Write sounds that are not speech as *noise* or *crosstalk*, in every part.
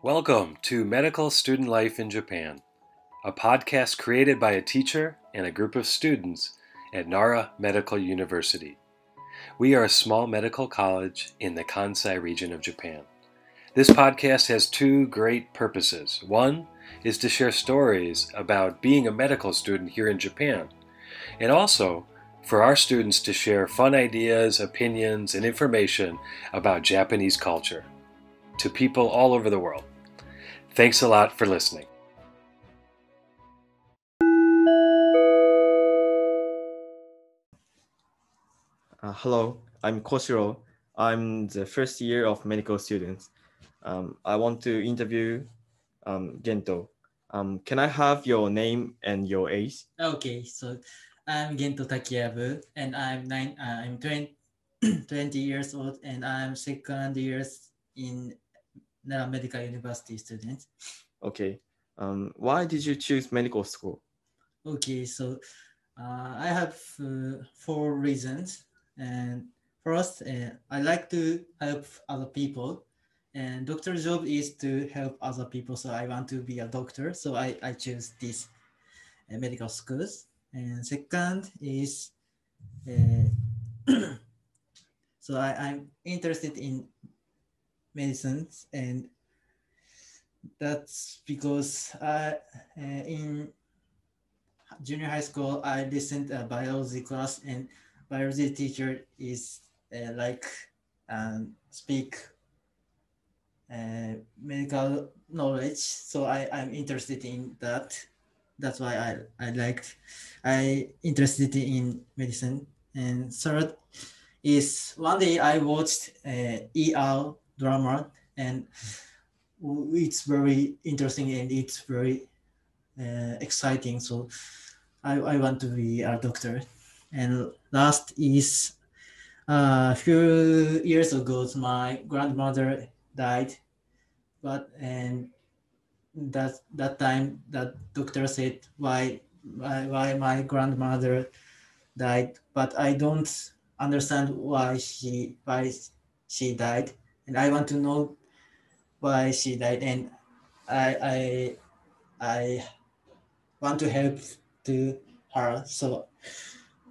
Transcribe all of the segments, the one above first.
Welcome to Medical Student Life in Japan, a podcast created by a teacher and a group of students at Nara Medical University. We are a small medical college in the Kansai region of Japan. This podcast has two great purposes. One is to share stories about being a medical student here in Japan, and also for our students to share fun ideas, opinions, and information about Japanese culture to people all over the world. Thanks a lot for listening. Uh, hello, I'm Koshiro. I'm the first year of medical students. Um, I want to interview um, Gento. Um, can I have your name and your age? Okay, so I'm Gento Takiyabu, and I'm nine. Uh, I'm 20, *clears throat* 20 years old, and I'm second years in Nara Medical University student. Okay. Um, why did you choose medical school? Okay, so uh, I have uh, four reasons, and first, uh, I like to help other people, and doctor job is to help other people. So I want to be a doctor, so I I choose this uh, medical schools. And second is, uh, *clears throat* so I, I'm interested in medicines and that's because I, uh, in junior high school I listened a biology class and biology teacher is uh, like um, speak uh, medical knowledge. So I, I'm interested in that. That's why I, I liked I interested in medicine. And third is one day I watched uh, ER drama and it's very interesting and it's very uh, exciting. So I, I want to be a doctor. And last is uh, a few years ago my grandmother died but and that that time that doctor said why why, why my grandmother died but i don't understand why she why she died and I want to know why she died, and I I I want to help to her. So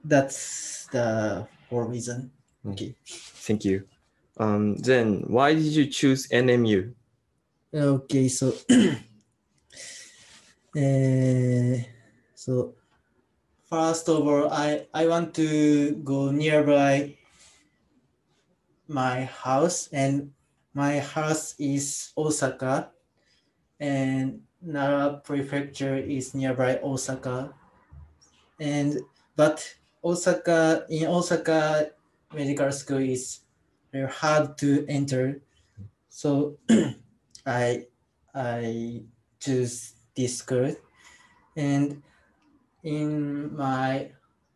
that's the whole reason. Okay. Thank you. Um, then why did you choose NMU? Okay, so uh, *clears throat* so first of all, I I want to go nearby my house and my house is Osaka and Nara prefecture is nearby Osaka. And but Osaka in Osaka medical school is very hard to enter. So *clears throat* I I choose this school. And in my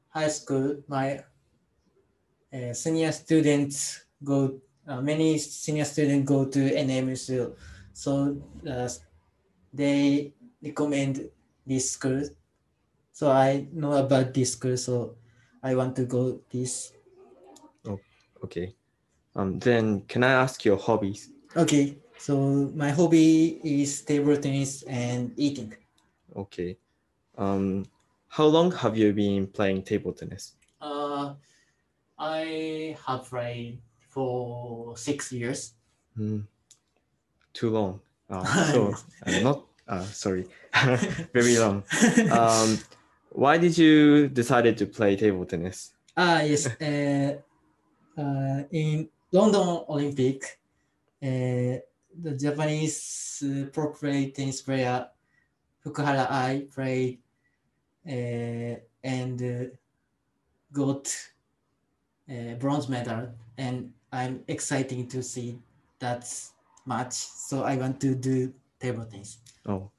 high school my uh, senior students go uh, many senior students go to NMSU, so uh, they recommend this school. So I know about this school, so I want to go this. Oh, okay. Um, then can I ask your hobbies? Okay, so my hobby is table tennis and eating. Okay. Um, how long have you been playing table tennis? Uh, I have played for six years. Mm, too long. Uh, *laughs* so uh, not uh, sorry, *laughs* very long. *laughs* Um, why did you decided to play table tennis? Ah yes, uh, uh, in London Olympic, uh, the Japanese uh, pro play tennis player Fukuhara Ai played uh, and uh, got uh, bronze medal and I'm excited to see that match. So I want to do table tennis. Oh,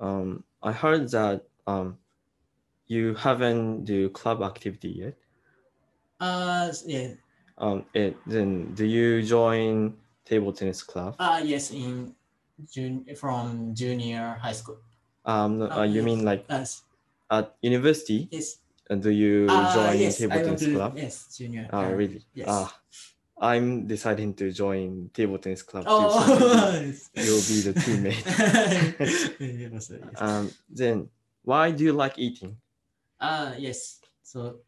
um, I heard that um, you haven't do club activity yet. Uh, yeah. Um, it then do you join table tennis club? Uh, yes, in June from junior high school. Um, no, Uh, uh, you yes. mean like Yes. at university? Yes. Uh, do you Uh, join yes, table tennis to, club? yes, junior. Ah, uh, really? Yes. Ah, I'm deciding to join table tennis club too. Oh, you'll be the teammate. yes, *laughs* yes. Um, then why do you like eating? Ah, yes. So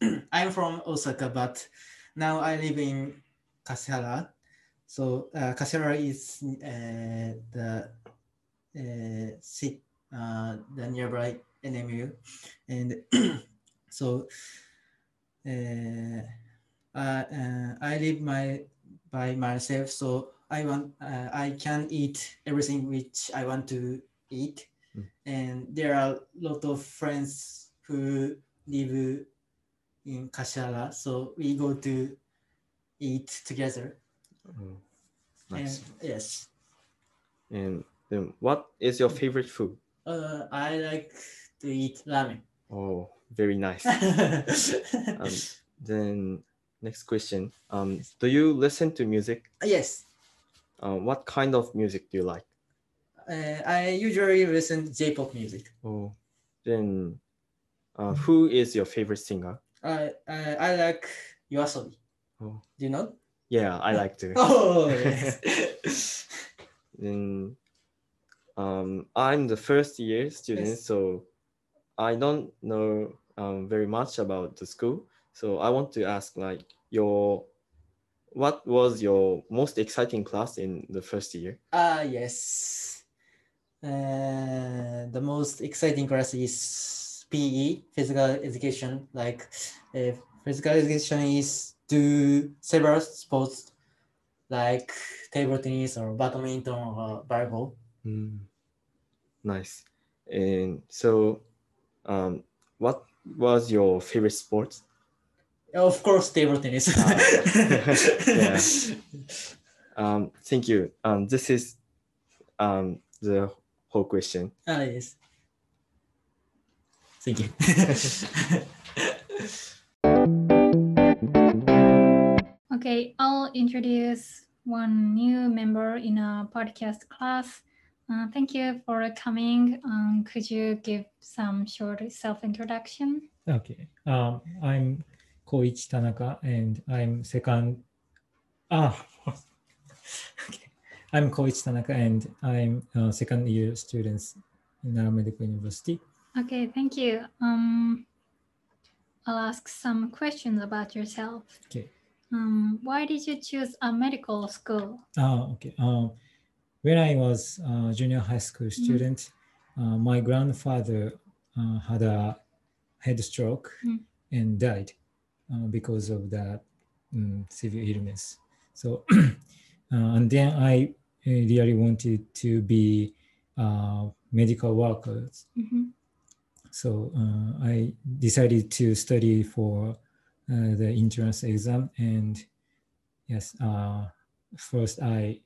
*clears throat* I'm from Osaka, but now I live in Kashihara. So uh, Kashihara is uh, the uh, sit, uh, the nearby NMU, and *clears throat* so uh, uh, uh, I live my by myself. So I want uh, I can eat everything which I want to eat, Mm. and there are a lot of friends who live in Kashihara, so we go to eat together. Oh, nice. And yes, And then what is your favorite food? uh, I like to eat ramen. Oh, very nice. *laughs* Um, then next question. Um, do you listen to music? yes, Uh, what kind of music do you like? uh, I usually listen to J-pop music. Oh, then uh, who is your favorite singer? I I, I like Yoasobi. Oh. Do you know? Yeah, I like to. *laughs* Oh, yes. *laughs* Then um, I'm the first year student, Yes. so I don't know um, very much about the school. So I want to ask, like, your what was your most exciting class in the first year? Ah, yes. Uh, the most exciting class is PE, physical education. Like, uh, physical education is do several sports like table tennis or badminton or volleyball. Mm, nice. And so, um, what was your favorite sport? Of course, table tennis. Ah. *laughs* Yeah. Um, thank you. Um, this is um, the whole question. Ah, yes. Thank you. *laughs* Okay, I'll introduce one new member in a podcast class. Uh, thank you for coming. Um, could you give some short self introduction? Okay. Um, I'm Koichi Tanaka, and I'm second. Ah, okay. *laughs* I'm Koichi Tanaka, and I'm a second year students in Nara Medical University. Okay, thank you. Um, I'll ask some questions about yourself. Okay. Um, why did you choose a medical school? Ah, okay. Um, when I was a junior high school student, uh, my grandfather uh, had a head stroke Mm. and died uh, because of that um, severe illness. So, *clears throat* uh, and then I uh, really wanted to be medical workers. Mhm. So uh, I decided to study for uh, the entrance exam, and yes, uh, first I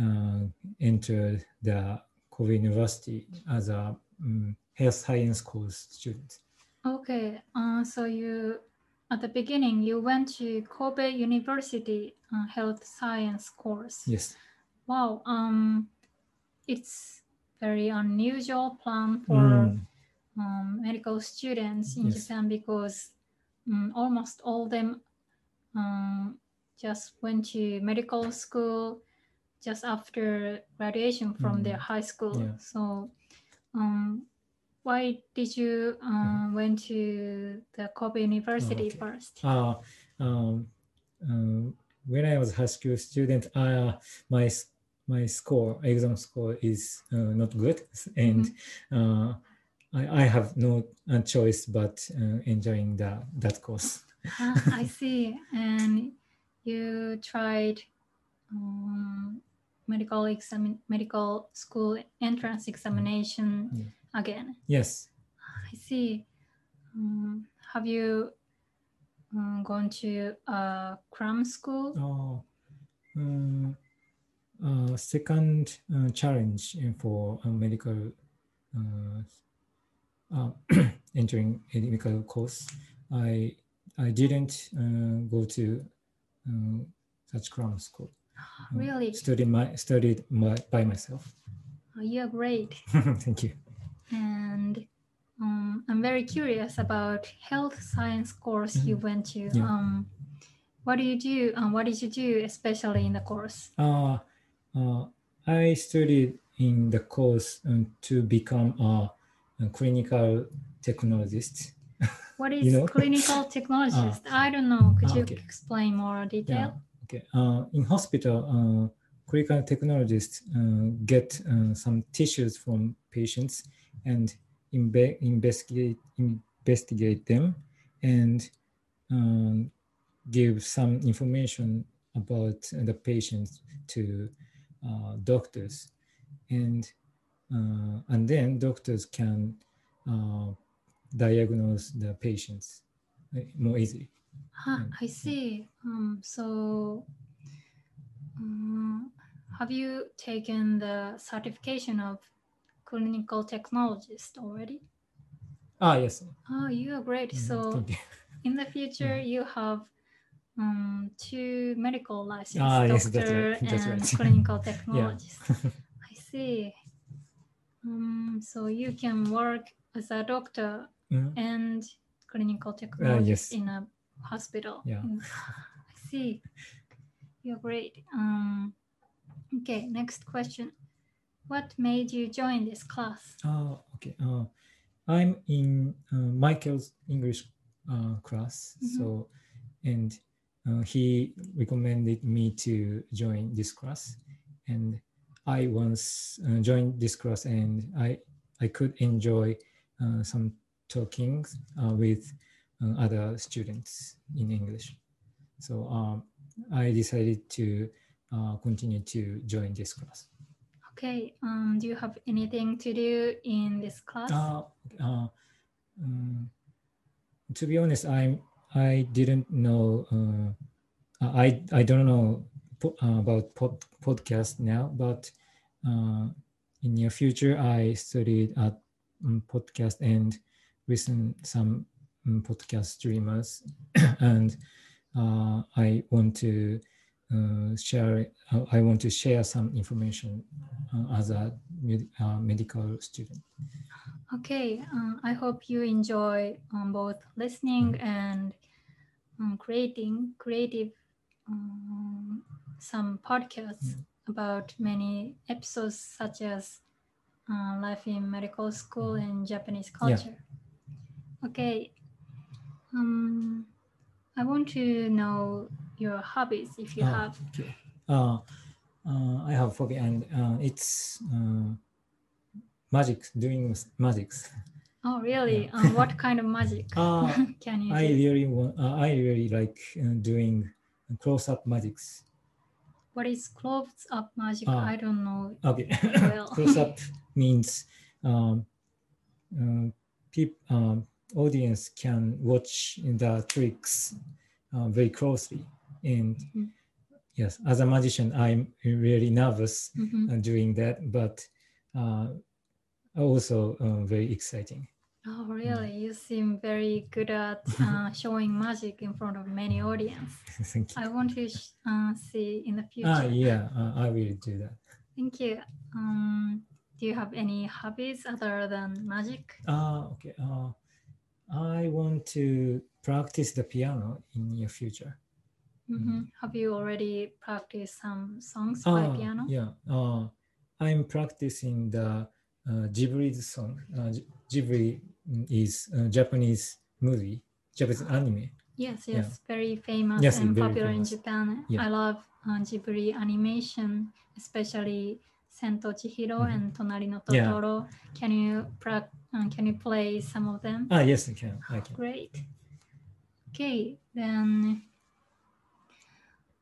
uh, entered the Kobe University as a um, health science course student. Okay, uh, so you at the beginning you went to Kobe University uh, Health Science course. Yes. Wow, um, it's very unusual plan for Mm, um, medical students in Yes. Japan because um, almost all of them um, just went to medical school just after graduation from their Mm, high school. yeah. So, um, why did you um, went to the Kobe University okay. first? uh, um, uh, when I was high school student, uh, my my score exam score is uh, not good, and uh, I, I have no uh, choice but uh, enjoying the, that course. Ah, I *laughs* see. And you tried um, medical exam medical school entrance examination Yeah. Again. Yes. I see. Um, have you um, gone to a cram school? Oh, um, uh, second uh, challenge for a medical uh, uh, *clears throat* entering a medical course. I I didn't uh, go to um, such cram school. Uh, Really? Studied my studied my, by myself. Oh, you're great. *laughs* Thank you. And um, I'm very curious about health science course you Mhm. went to. Yeah. Um, What do you do? Um, what did you do, especially in the course? Uh, uh, I studied in the course um, to become a, a clinical technologist. *laughs* What is You know? clinical *laughs* technologist? I don't know. Could Ah, you okay. explain more detail? Okay. Uh, in hospital, uh, clinical technologists uh, get uh, some tissues from patients and imbe- investigate investigate them and um, give some information about the patients to uh, doctors, and uh, and then doctors can uh, diagnose the patients uh, more easily. Mm, I see. Um, so, um, have you taken the certification of clinical technologist already? Ah, yes. Oh, you are great. Mm, So, in the future, you have um, two medical license, Ah, yes, doctor right. That's and right. *laughs* clinical technologist. *laughs* I see. Um, so you can work as a doctor Mm, and clinical technologist yes. in a hospital. Yeah. I see. You're great. Um, okay, next question. What made you join this class? Oh, okay. Uh, I'm in uh, Michael's English uh, class, Mhm. so and uh, he recommended me to join this class, and I once uh, joined this class, and I I could enjoy uh, some talking uh, with other students in English. So um, I decided to uh, continue to join this class. Okay, um, do you have anything to do in this class? Uh, uh, um, to be honest, I'm I didn't know. Uh, I I don't know po- uh, about pod, podcast now, but uh, in near future, I studied at um, podcast and listen some um, podcast streamers, *clears throat* and uh, I want to share. I want to share some information uh, as a med- uh, medical student. Okay, um, I hope you enjoy um, both listening and um, creating creative um, some podcasts about many episodes such as uh, life in medical school and Japanese Yeah. culture. Okay, um, I want to know your hobbies if you Ah, have. Okay. Uh, I have hobby and uh, it's uh, magic, doing magics. Oh, really? Yeah. Um, what kind of magic *laughs* *laughs* can you I do? really want, uh, I really like uh, doing close-up magics. What is close-up magic? Ah. I don't know. Okay. *laughs* Well. close-up means um, uh, peop, um, audience can watch in the tricks uh, very closely. And Mhm. Yes, as a magician, I'm really nervous Mhm. uh, doing that, but uh, also uh, very exciting. Oh, really? You seem very good at *laughs* uh, showing magic in front of many audience. *laughs* Thank you. I want to sh- uh, see in the future. Ah, yeah, uh, I will do that. Thank you. Um, do you have any hobbies other than magic? Ah, okay. Uh, I want to practice the piano in near future. Mhm. Have you already practiced some songs by Ah, piano? Yeah. Uh, I'm practicing the uh, Ghibli's song. Uh, Ghibli is a Japanese movie, Japanese anime. Yes, Yeah. yes, very famous Yes, and very popular famous. in Japan. Yeah. I love uh, Ghibli animation, especially Sen to Chihiro Mhm. and Tonari no Totoro. Yeah. Can you prac- uh, can you play some of them? Ah, yes, I can. I can. Great. Okay, then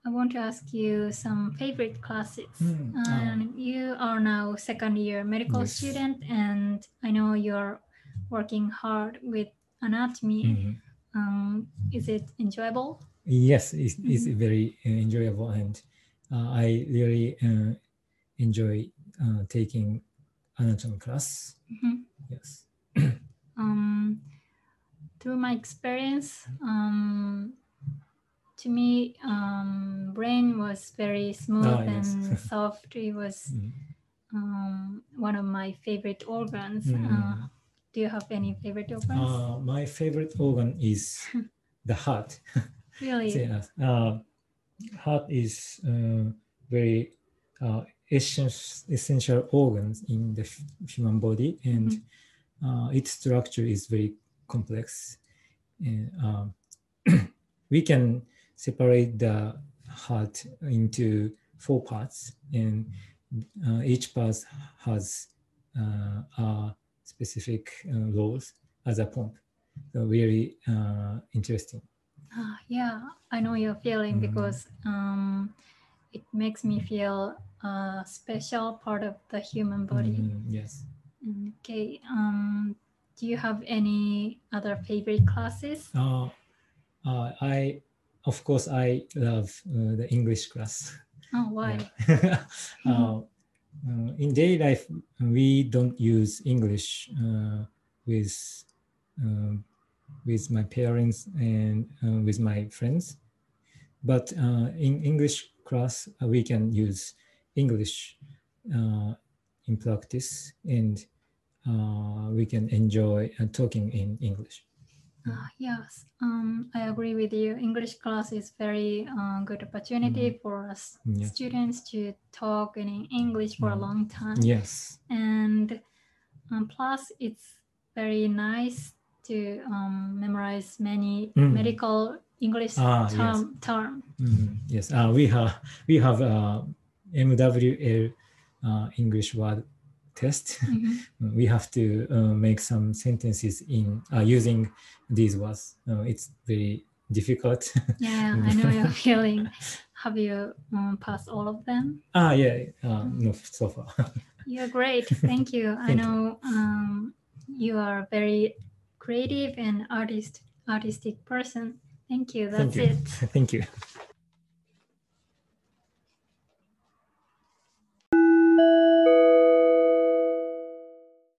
I want to ask you some favorite classes. Hmm, ah. And you are now second year medical Yes. student, and I know you're working hard with anatomy. Mhm. Um, is it enjoyable? Yes, it's, it's Mhm. very uh, enjoyable, and uh, I really uh, enjoy uh, taking anatomy class. Mhm. Yes. Um, through my experience, um, to me, um, brain was very smooth Ah, yes. and *laughs* soft. It was Mm. um, one of my favorite organs. Mm. Uh, do you have any favorite organs? Uh, my favorite organ is *laughs* the heart. *laughs* Really? Yes. Uh, heart is uh, very uh, essential, essential organs in the human body, and uh, its structure is very complex. And um, *clears throat* we can separate the heart into four parts, and uh, each part has uh, a specific uh, roles as a pump. So very uh, interesting. Ah, yeah, I know your feeling Mm. because um, it makes me feel a special part of the human body. Mm, yes. Okay. Um, do you have any other favorite classes? Uh, uh, I, of course, I love uh, the English class. Oh, why? Yeah. *laughs* uh, uh, in daily life, we don't use English uh, with um with my parents and uh, with my friends, but uh, in English class, uh, we can use English uh, in practice, and uh, we can enjoy uh, talking in English. Ah, yes, um, I agree with you. English class is very uh, good opportunity for us Yeah. students to talk in English for a Mm. long time. Yes. And um, plus, it's very nice to um, memorize many Mm. medical English Ah, yes. term. term. Mhm, Yes, uh, we have we have uh, MWL uh, English word test. Mhm. *laughs* we have to uh, make some sentences in uh, using these words. Uh, it's very difficult. *laughs* Yeah, I know your *laughs* feeling. Have you um, passed all of them? ah, yeah, uh, no, so far. You're great. Thank you. I Thank you. know um, you are a very creative and artist artistic person. Thank you. That's Thank you. it. Thank you.